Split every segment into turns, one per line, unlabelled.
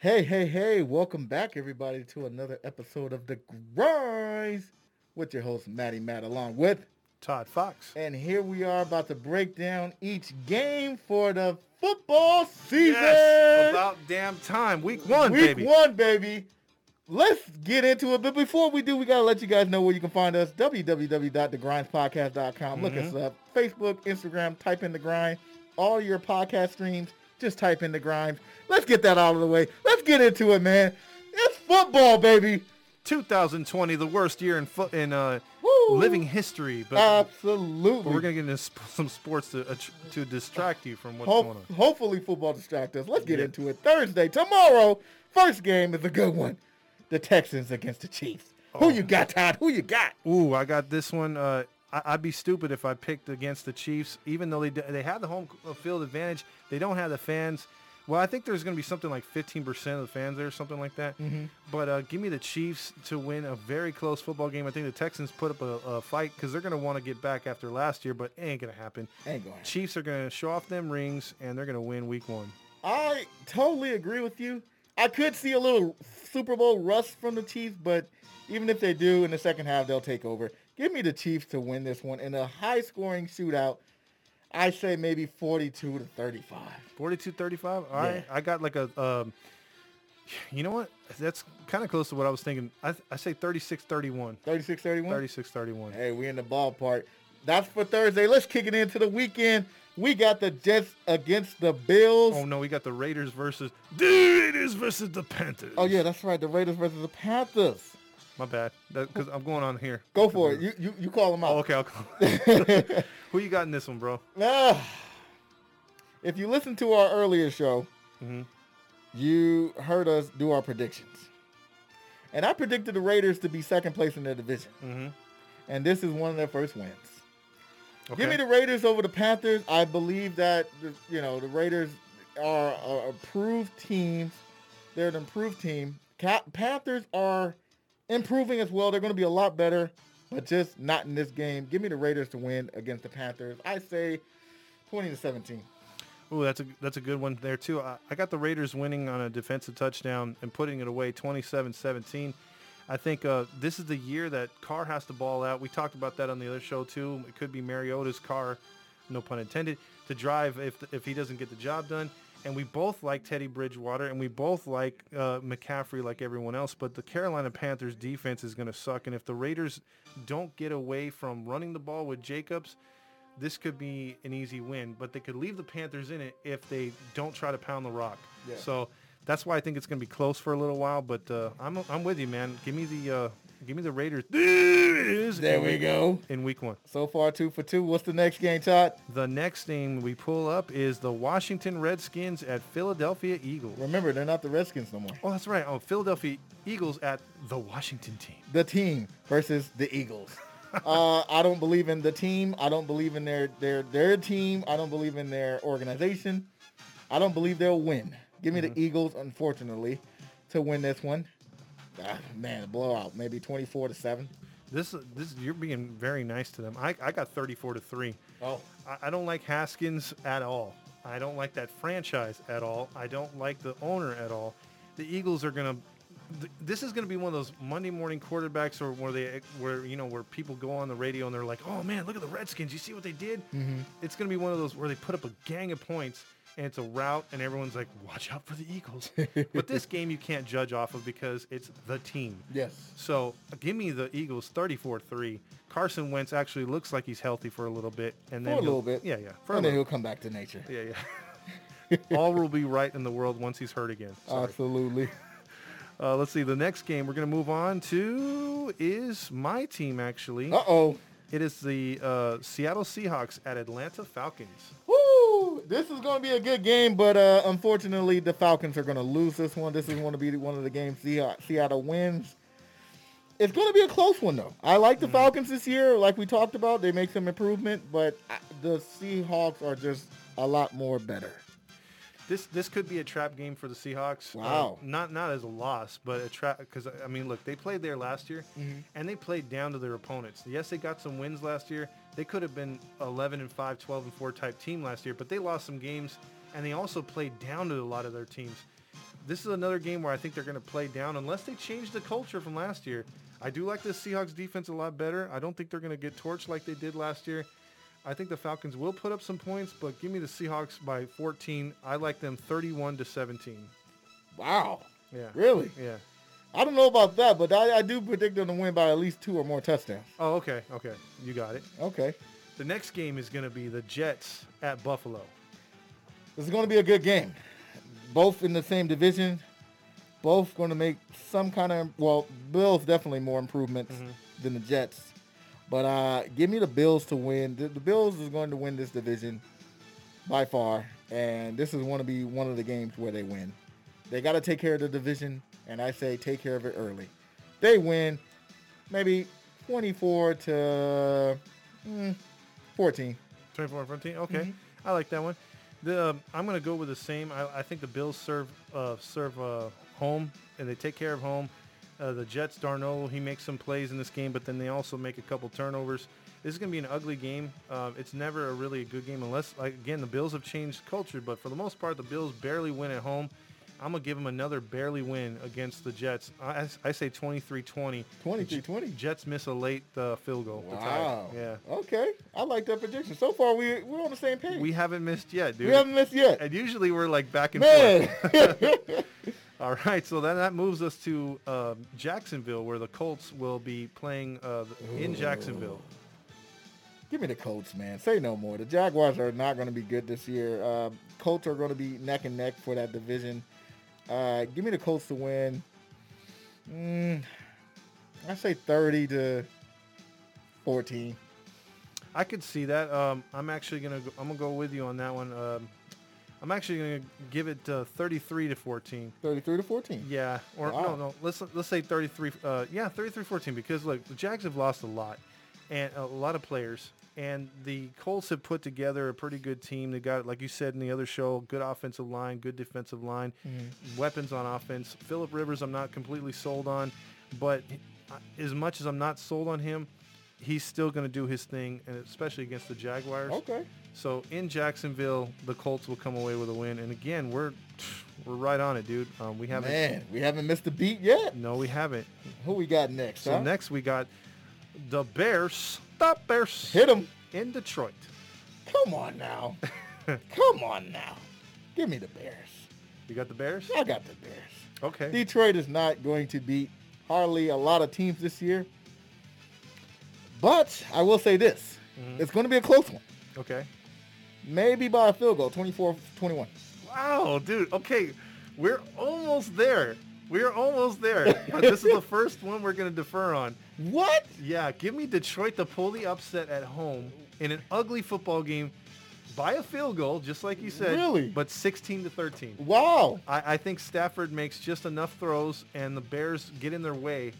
Hey, hey, hey, welcome back everybody to another episode of The Grinds with your host Matty Matt along with
Todd Fox.
and here we are about to break down each game for the football season.
Yes, about damn time. Week one,
Week
baby.
one, baby. Let's get into it. But before we do, we got to let you guys know where you can find us. www.thegrindspodcast.com. Look
Mm-hmm.
us up. Facebook, Instagram, type in The Grind. All your podcast streams, just type in The Grind. Let's get that out of the way. Let's get into it, man. It's football, baby.
2020, the worst year in foot in uh, living history. But,
Absolutely.
but we're gonna get into sp- some sports to uh, to distract you from what's
Ho-
going on.
hopefully football distract us. Let's get
Yeah.
into it. Thursday, tomorrow, first game is a good one. The Texans against the Chiefs.
Oh.
Who you got, Todd? Who you got?
Ooh, I got this one. Uh, I- I'd be stupid if I picked against the Chiefs, even though they they have the home field advantage. They don't have the fans. Well, I think there's going to be something like 15% of the fans there, or something like that.
Mm-hmm.
But uh, give me the Chiefs to win a very close football game. I think the Texans put up a, a fight because they're going to want to get back after last year, but it ain't going to happen.
Ain't going.
Chiefs are going to show off them rings, and they're going to win week one.
I totally agree with you. I could see a little Super Bowl rust from the Chiefs, but even if they do in the second half, they'll take over. Give me the Chiefs to win this one in a high-scoring shootout. I say maybe 42 to 35.
42-35? All right.
Yeah.
I got like a, um, you know what? That's kind of close to what I was thinking. I, I say 36-31.
36-31?
36-31.
Hey, we in the ballpark. That's for Thursday. Let's kick it into the weekend. We got the Jets against the Bills.
Oh no, we got the Raiders versus the Raiders versus the Panthers.
Oh yeah, that's right. The Raiders versus the Panthers.
My bad. Because I'm going on here.
Go for it. You you, you call them out.
Oh, okay, I'll call. Who you got in this one, bro?
If you listen to our earlier show,
Mhm.
you heard us do our predictions. And I predicted the Raiders to be second place in their division.
Mm-hmm.
And this is one of their first wins.
Okay.
Give me the Raiders over the Panthers. I believe that, you know, the Raiders are a improved teams. They're an improved team. Panthers are improving as well. They're going to be a lot better, but just not in this game. Give me the Raiders to win against the Panthers. I say 20 to 17.
Ooh, that's a that's a good one there too. I, I got the Raiders winning on a defensive touchdown and putting it away 27-17. I think uh, this is the year that Carr has to ball out. We talked about that on the other show too. It could be Mariota's car, no pun intended, to drive if if he doesn't get the job done. And we both like Teddy Bridgewater, and we both like uh, McCaffrey, like everyone else. But the Carolina Panthers defense is going to suck, and if the Raiders don't get away from running the ball with Jacobs, this could be an easy win, but they could leave the Panthers in it if they don't try to pound the rock.
Yeah.
So that's why I think it's going to be close for a little while. But uh, I'm I'm with you, man. Give me the uh, give me the Raiders.
There
in
we go.
In week one,
So far, two for two. What's the next game, Todd?
the next thing we pull up is the Washington Redskins at Philadelphia Eagles.
Remember, they're not the Redskins no more.
Oh, that's right. Oh, Philadelphia Eagles at the Washington team.
the team versus the Eagles. uh, I don't believe in the team. I don't believe in their their their team. I don't believe in their organization. I don't believe they'll win. Give me the Eagles, unfortunately, to win this one. Man, a blowout, maybe twenty-four to seven.
This this you're being very nice to them. I, I got 34 to three.
Oh,
I, I don't like Haskins at all. I don't like that franchise at all. I don't like the owner at all. The Eagles are gonna. th- This is gonna be one of those Monday morning quarterbacks, or where they, where you know, where people go on the radio and they're like, "Oh man, look at the Redskins! You see what they did?"
Mm-hmm.
It's gonna be one of those where they put up a gang of points and it's a rout, and everyone's like, "Watch out for the Eagles." but this game you can't judge off of because it's the team.
yes.
So give me the Eagles 34-3. Carson Wentz actually looks like he's healthy for a little bit, and then
For a little bit.
Yeah, yeah. For
And then he'll come back to nature.
yeah, yeah. All will be right in the world once he's hurt again. Sorry.
Absolutely.
Uh, let's see. The next game we're going to move on to is my team. Actually,
Uh oh.
it is the uh, Seattle Seahawks at Atlanta Falcons.
Woo! This is going to be a good game, but uh, unfortunately, the Falcons are going to lose this one. This is going to be one of the games Seattle, Seattle wins. It's going to be a close one, though. I like the Falcons this year. Like we talked about, they make some improvement, but the Seahawks are just a lot more better.
This this could be a trap game for the Seahawks. Uh,
Wow.
not not as a loss, but a trap because I mean, look, they played there last year, and they played down to their opponents. Yes, they got some wins last year. They could have been 11 and 5, 12 and 4 type team last year, but they lost some games, and they also played down to a lot of their teams. this is another game where I think they're going to play down unless they change the culture from last year. I do like the Seahawks defense a lot better. I don't think they're going to get torched like they did last year. I think the Falcons will put up some points, but give me the Seahawks by 14. I like them 31 to 17.
Wow.
Yeah.
Really?
Yeah.
I don't know about that, but I, I do predict them to win by at least two or more touchdowns.
Oh, okay. Okay. You got it.
Okay.
The next game is going to be the Jets at Buffalo.
This is going to be a good game. Both in the same division. Both going to make some kind of well, Bills definitely more improvements than the Jets. But uh, give me the Bills to win. The, the Bills is going to win this division by far, and this is going to be one of the games where they win. They got to take care of the division, and I say take care of it early. They win, maybe 24 to mm, 14.
24 and 14. Okay,
Mhm.
I like that one. The um, I'm gonna go with the same. I, I think the Bills serve uh, serve uh, home and they take care of home. Uh, the Jets, Darnold, he makes some plays in this game, but then they also make a couple turnovers. This is gonna be an ugly game. Um, it's never a really a good game unless, like again, the Bills have changed culture. But for the most part, the Bills barely win at home. I'm gonna give them another barely win against the Jets. I, I say 23-20.
23-20.
Jets miss a late uh, field goal. to tie.
Wow.
Yeah.
Okay. I like that prediction. So far, we we're on the same page.
We haven't missed yet, dude.
We haven't missed yet.
And usually we're like back and
Man.
forth. All right, so then that moves us to um, Jacksonville, where the Colts will be playing uh, in Jacksonville.
Give me the Colts, man. Say no more. The Jaguars are not going to be good this year. Uh, Colts are going to be neck and neck for that division. Uh, give me the Colts to win. Mm, I say 30 to 14.
I could see that. Um, I'm actually gonna go, I'm gonna go with you on that one. Um, I'm actually gonna give it uh, 33 to 14.
33 to 14.
Yeah, or
Wow.
no, no. Let's let's say 33. Uh, yeah, 33-14 because look, the Jags have lost a lot, and a lot of players, and the Colts have put together a pretty good team. They got, like you said in the other show, good offensive line, good defensive line, weapons on offense. Philip Rivers, I'm not completely sold on, but as much as I'm not sold on him, he's still going to do his thing, and especially against the Jaguars.
Okay.
So in Jacksonville, the Colts will come away with a win, and again, we're we're right on it, dude. Um, we haven't.
Man, we haven't missed a beat yet.
No, we haven't.
Who we got next?
So
huh?
next we got the Bears. The Bears
Hit them.
in Detroit.
Come on now. Come on now. Give me the Bears.
You got the Bears?
I got the Bears.
Okay.
Detroit is not going to beat hardly a lot of teams this year. But I will say this.
Mm-hmm.
It's going to be a close one.
Okay.
Maybe by a field goal, 24-21.
Wow, dude. Okay, we're almost there. We're almost there. But this is the first one we're gonna defer on.
What?
Yeah, give me Detroit to pull the upset at home in an ugly football game by a field goal, just like you said.
Really?
But 16 to 13.
Wow.
I, I think Stafford makes just enough throws, and the Bears get in their way.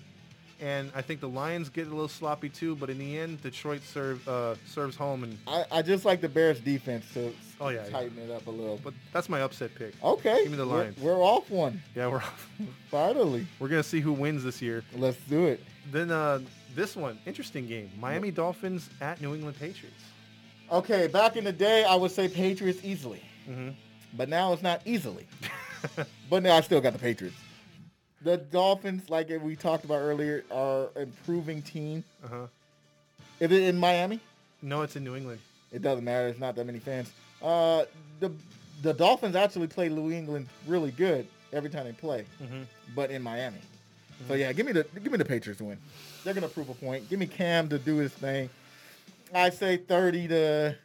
And I think the Lions get a little sloppy too, but in the end, Detroit serve, uh, serves home. And
I, I just like the Bears defense to
Oh, yeah, yeah.
tighten it up a little.
but that's my upset pick.
okay.
Give me the
we're-
Lions.
We're, off one.
Yeah, we're off.
Finally.
we're gonna see who wins this year.
Let's do it.
Then uh, this one, interesting game: Miami Dolphins at New England Patriots.
Okay, back in the day, I would say Patriots easily.
Mm-hmm.
But now it's not easily. but now I still got the Patriots. The Dolphins, like we talked about earlier, are improving team.
Uh huh.
Is it in Miami?
No, it's in New England.
It doesn't matter. It's not that many fans. Uh, the the Dolphins actually play New England really good every time they play,
Mm-hmm.
but in Miami. So yeah, give me the give me the Patriots win. They're gonna prove a point. Give me Cam to do his thing. I say thirty to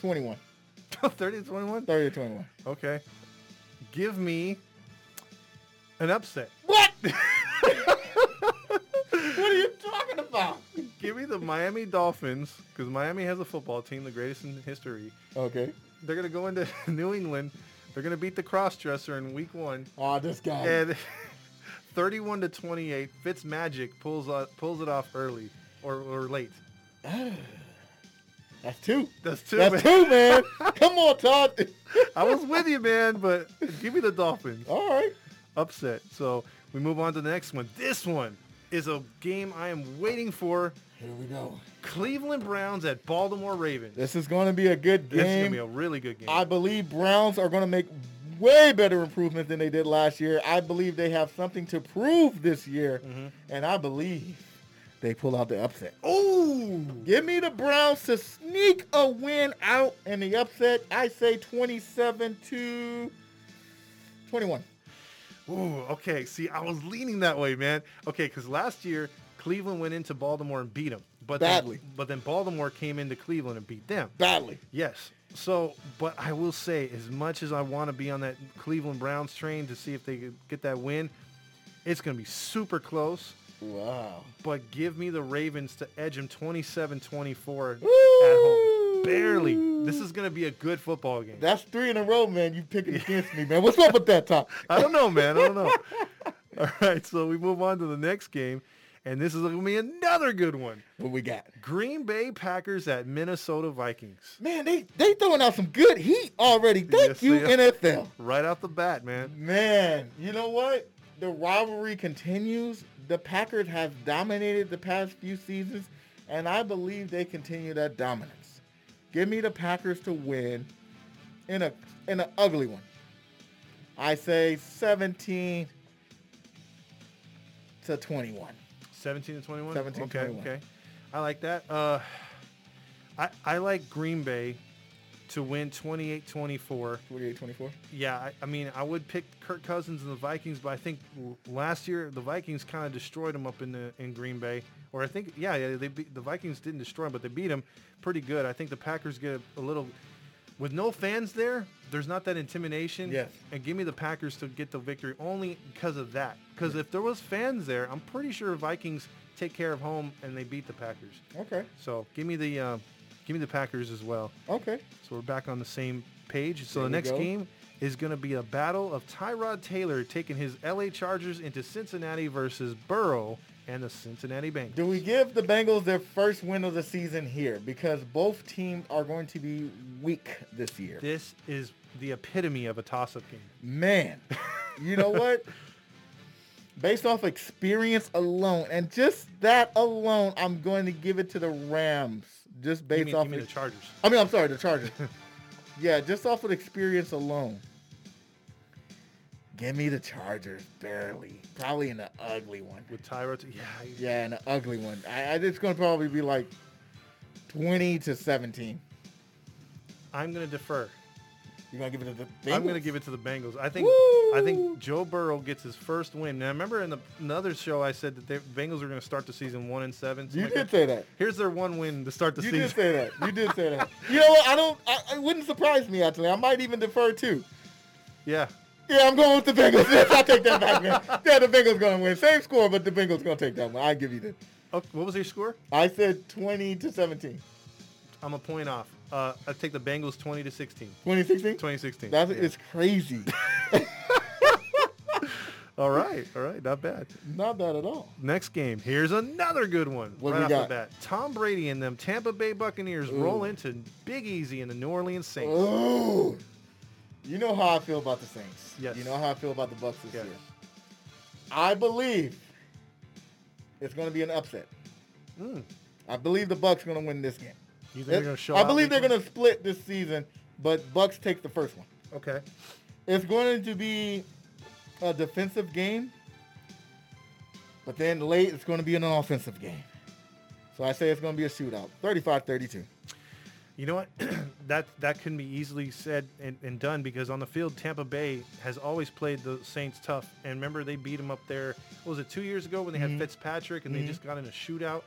twenty-one.
30 to 21.
Thirty to twenty-one.
Okay. Give me an upset.
What? what are you talking about?
Give me the Miami Dolphins because Miami has a football team, the greatest in history.
Okay.
They're gonna go into New England. They're gonna beat the crossdresser in Week One,
Oh, this guy.
and 31 to 28. Fitz Magic pulls uh, pulls it off early or, or late.
That's two.
That's two.
That's
man.
two, man. Come on, Todd.
I was with you, man, but give me the Dolphins.
All right.
Upset. So we move on to the next one. This one is a game I am waiting for.
Here we go.
Cleveland Browns at Baltimore Ravens.
This is going to be a good game.
This is gonna be a really good game.
I believe Browns are going to make way better improvement than they did last year. I believe they have something to prove this year,
Mm-hmm.
and I believe they pull out the upset.
Oh,
Give me the Browns to sneak a win out in the upset. I say 27 to 21.
Ooh, okay. See, I was leaning that way, man. Okay, because last year Cleveland went into Baltimore and beat them, but
Badly.
Then, but then Baltimore came into Cleveland and beat them.
Badly.
Yes. So, but I will say, as much as I want to be on that Cleveland Browns train to see if they could get that win, it's going to be super close.
Wow.
But give me the Ravens to edge them 27-24 at home. Barely. This is going to be a good football game.
That's three in a row, man. You picking against me, man. What's up with that, Tom?
I don't know, man. I don't know. All right, so we move on to the next game, and this is going to be another good one.
What we got?
Green Bay Packers at Minnesota Vikings.
Man, they they throwing out some good heat already. Thank
Yes,
you. NFL.
Right out the bat, man.
Man, you know what? The rivalry continues. The Packers have dominated the past few seasons, and I believe they continue that dominance. Give me the Packers to win in a in an ugly one. I say 17 to 21.
17 to 21?
17
okay,
21.
okay. I like that. Uh, I, I like Green Bay to win 28-24.
48-24.
Yeah, I, I mean, I would pick Kirk Cousins and the Vikings, but I think last year the Vikings kind of destroyed them up in the in Green Bay. Or I think, yeah, yeah, they beat, the Vikings didn't destroy them, but they beat them pretty good. I think the Packers get a, a little with no fans there. There's not that intimidation.
Yes.
And give me the Packers to get the victory only because of that. Because if there was fans there, I'm pretty sure Vikings take care of home and they beat the Packers.
Okay.
So give me the uh, give me the Packers as well.
Okay.
So we're back on the same page. So
There
the next
go.
game is going to be a battle of Tyrod Taylor taking his LA Chargers into Cincinnati versus Burrow and the Cincinnati Bengals.
Do we give the Bengals their first win of the season here? Because both teams are going to be weak this year.
This is the epitome of a toss-up game.
Man, you know what? Based off experience alone, and just that alone, I'm going to give it to the Rams. Just based
me,
off.
give me the Chargers.
I mean, I'm sorry, the Chargers. yeah, just off of experience alone. Give me the Chargers, barely. Probably in an ugly one.
With Tyrod, yeah,
Yeah, in an ugly one. I, I it's going to probably be like 20 to 17.
I'm going to defer.
You're going to give it to the Bengals?
I'm going to give it to the Bengals. I think I think Joe Burrow gets his first win. Now, remember in the another show I said that the Bengals are going to start the season one and seven.
You
something
did say that.
that. Here's their one win to start the
You
season.
You did say that. You did say that. You know what? I don't. I, it wouldn't surprise me actually. I might even defer too.
Yeah,
Yeah, I'm going with the Bengals. Yes, I take that back, man. Yeah, the Bengals gonna win. Same score, but the Bengals gonna take that one. I give you that.
Oh, what was your score?
I said 20 to 17.
I'm a point off. Uh, I take the Bengals 20 to 16.
2016.
2016.
That's
Yeah.
it's crazy.
all right. All right. Not bad.
Not bad at all.
Next game. Here's another good one.
What
right
we
off
got?
the bat. Tom Brady and them Tampa Bay Buccaneers
Ooh.
roll into Big Easy and the New Orleans Saints.
Oh, you know how I feel about the Saints.
Yes.
You know how I feel about the Bucks this
Yes.
year. I believe it's gonna be an upset.
Mm.
I believe the Bucks are gonna win this game.
You think they're going to show
I believe they're going to split this season, but Bucks take the first one.
Okay.
It's going to be a defensive game, but then late it's going to be an offensive game. So I say it's going to be a shootout, 35-32.
You know what? that that can be easily said and, and done because on the field, Tampa Bay has always played the Saints tough. And remember, they beat them up there. What was it two years ago when they
Mhm.
had Fitzpatrick and they just got in a shootout,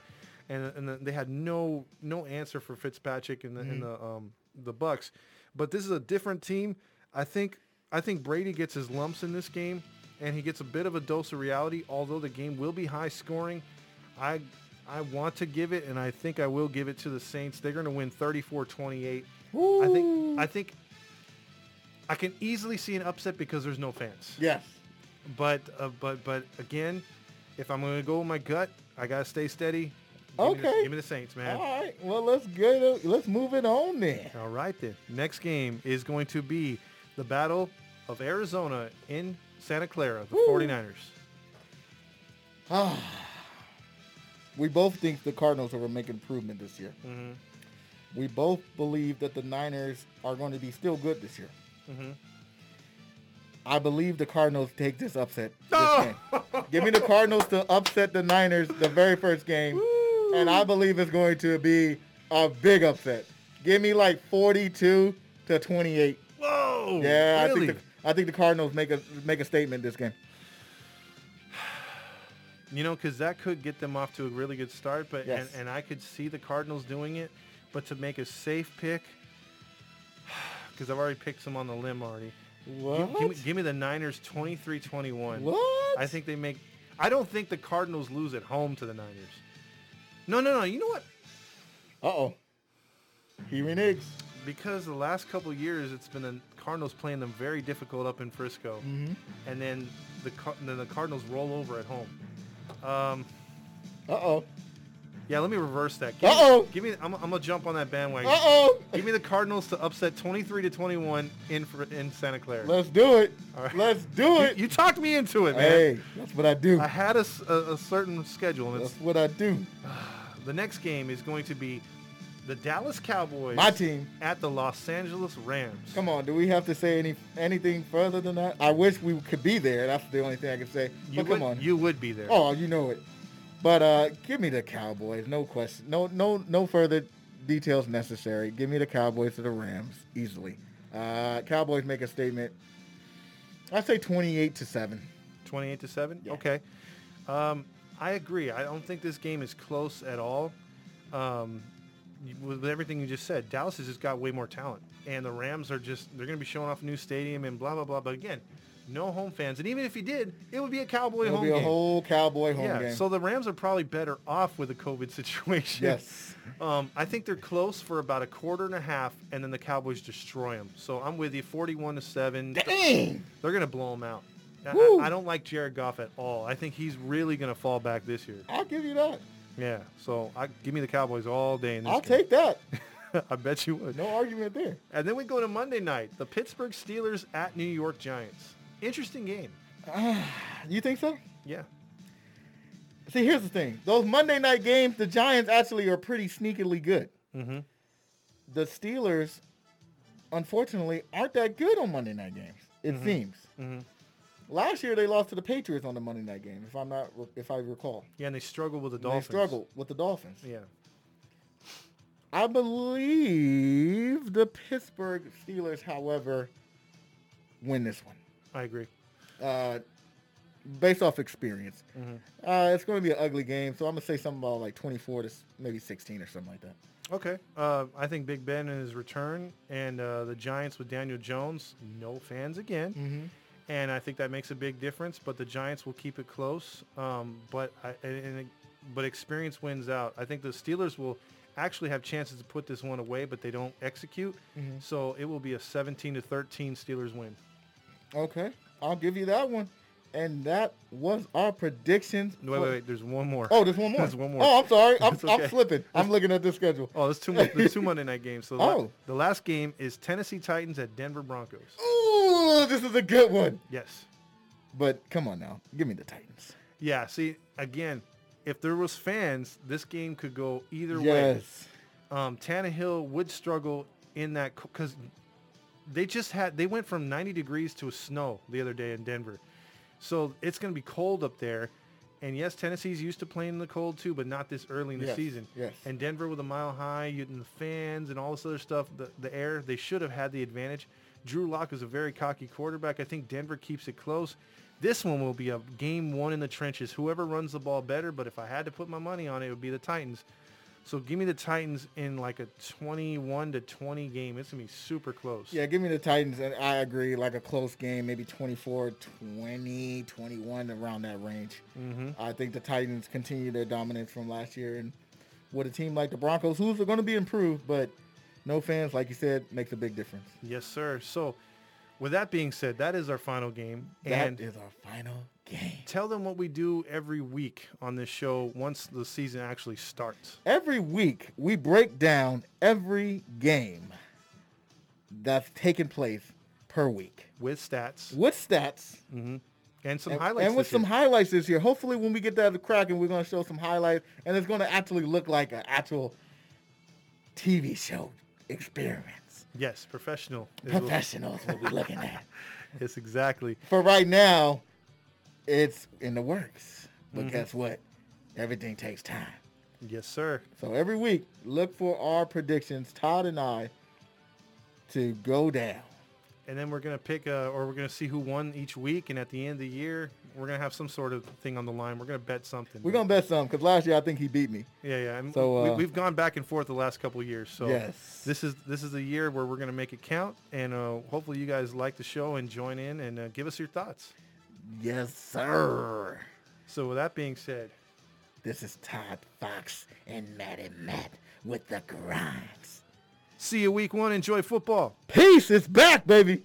and and they had no no answer for Fitzpatrick and the and the um the Bucks. But this is a different team. I think I think Brady gets his lumps in this game, and he gets a bit of a dose of reality. Although the game will be high scoring, I I want to give it, and I think I will give it to the Saints. They're going to win 34-28. I think I think I can easily see an upset because there's no fans.
Yes.
But uh, but but again, if I'm going to go with my gut, I got to stay steady. Give me the-
Okay.
give me the Saints, man.
All right. Well, let's get let's move it on then.
All right then. Next game is going to be the Battle of Arizona in Santa Clara, the
Woo.
49ers.
We both think the Cardinals will make improvement this year.
Mhm.
We both believe that the Niners are going to be still good this year.
Mhm.
I believe the Cardinals take this upset. This game. Give me the Cardinals to upset the Niners the very first game, and I believe it's going to be a big upset. Give me like 42 to 28.
Whoa!
Yeah,
really?
I think the, I think the Cardinals make a make a statement this game.
You know, because that could get them off to a really good start, but
Yes.
and, and I could see the Cardinals doing it, but to make a safe pick, because I've already picked some on the limb already.
What?
Give, me, give me the Niners 23-21.
what?
I think they make. I don't think the Cardinals lose at home to the Niners. No, no, no. You know what?
Uh oh. He reneges.
Because the last couple years, it's been the Cardinals playing them very difficult up in Frisco,
Mm-hmm.
and then the then the Cardinals roll over at home. Um,
Uh oh.
yeah, let me reverse that. Give
Uh-oh.
Give me. I'm, I'm gonna jump on that bandwagon.
Uh oh.
Give me the Cardinals to upset 23 to 21 in Fr- in Santa Clara.
Let's do it.
All right.
Let's do it.
you talked me into it, man.
hey, that's what I do.
I had a a certain schedule, and it's,
That's what I do.
the next game is going to be the Dallas Cowboys
My team.
at the Los Angeles Rams.
Come on, do we have to say any anything further than that? I wish we could be there. That's the only thing I can say.
You
but
would,
come on.
you would be there.
oh, you know it. But uh, give me the Cowboys. No question. No, no, no further details necessary. Give me the Cowboys to the Rams easily. Uh, Cowboys make a statement. I say twenty-eight to seven.
28 to 7
Yeah.
okay um, i agree i don't think this game is close at all um, with everything you just said dallas has just got way more talent and the rams are just they're going to be showing off a new stadium and blah blah blah but again no home fans and even if you did it would be a cowboy
It'll
home
be a
game
whole Cowboy home
yeah
game.
so the rams are probably better off with the covid situation
yes.
um, I think they're close for about a quarter and a half, and then the Cowboys destroy them. So I'm with you, 41 to seven.
Dang.
They're gonna blow them out. I, I don't like Jared Goff at all. I think he's really gonna fall back this year.
I'll give you that.
Yeah. So I give me the Cowboys all day in this
I'll
game.
take that.
I bet you would.
No argument there.
And then we go to Monday night, the Pittsburgh Steelers at New York Giants. Interesting game.
You think so?
Yeah.
See, here's the thing. Those Monday night games, the Giants actually are pretty sneakily good.
Mm-hmm.
The Steelers, unfortunately, aren't that good on Monday night games. It seems.
Mhm.
Last year they lost to the Patriots on the Monday night game, if I'm not, if I recall.
Yeah, and they struggle with the
And
Dolphins.
They struggled with the Dolphins.
Yeah.
I believe the Pittsburgh Steelers, however, win this one.
I agree.
Uh, based off experience.
Mhm.
Uh, it's going to be an ugly game, so I'm going to say something about like 24 to maybe 16 or something like that.
Okay. Uh, I think Big Ben in his return and uh, the Giants with Daniel Jones, no fans again.
Mm-hmm.
And I think that makes a big difference. But the Giants will keep it close. Um, but I, and, and- but experience wins out. I think the Steelers will actually have chances to put this one away, but they don't execute.
Mhm.
So it will be a 17 to 13 Steelers win.
Okay, I'll give you that one. And that was our predictions.
Wait,
for-
wait, wait. There's one more.
Oh, there's one more.
There's one more.
Oh, I'm sorry. I'm,
It's
I'm slipping. I'm looking at the schedule.
Oh, there's two. There's two Monday night games. So
Oh.
the last game is Tennessee Titans at Denver Broncos.
Ooh, this is a good one.
Yes.
But come on now, give me the Titans.
Yeah. See, again, if there was fans, this game could go either way.
Yes.
um, Tannehill would struggle in that because they just had they went from 90 degrees to snow the other day in Denver, so it's going to be cold up there. And yes, Tennessee's used to playing in the cold too, but not this early in the
Yes,
season.
yes.
And Denver with a mile high, you and the fans and all this other stuff, the, the air, they should have had the advantage. Drew Lock is a very cocky quarterback. I think Denver keeps it close. This one will be a game one in the trenches. Whoever runs the ball better, but if I had to put my money on it, it would be the Titans. So give me the Titans in like a 21 to 20 game. It's going to be super close.
Yeah, give me the Titans, and I agree, like a close game, maybe 24, 20, 21, around that range.
hmm
I think the Titans continue their dominance from last year, and with a team like the Broncos, who's going to be improved, but no fans, like you said, makes a big difference.
Yes, sir. So with that being said, that is our final game.
That
And
is our final game.
tell them what we do every week on this show once the season actually starts.
Every week, we break down every game that's taken place per week
with stats
with stats
hmm and some
and,
highlights.
and with some
year.
highlights this year. Hopefully, when we get that the crack, and we're going to show some highlights, and it's going to actually look like an actual TV show experience.
Yes, professional. is what-
Professionals will be looking at.
yes, exactly.
For right now, it's in the works. But
Mhm.
guess what? Everything takes time.
Yes, sir.
So every week, look for our predictions, Todd and I, to go down.
And then we're gonna pick, uh, or we're gonna see who won each week, and at the end of the year, we're gonna have some sort of thing on the line. We're gonna bet something.
We're gonna bet some because last year I think he beat me.
Yeah, yeah. And
So,
we,
uh,
we've gone back and forth the last couple of years. So
yes.
this is this is the year where we're gonna make it count, and uh, hopefully you guys like the show and join in and uh, give us your thoughts.
yes, sir.
So with that being said,
This is Todd Fox and Matty Matt with the grinds.
see you week one. Enjoy football.
Peace is back, baby.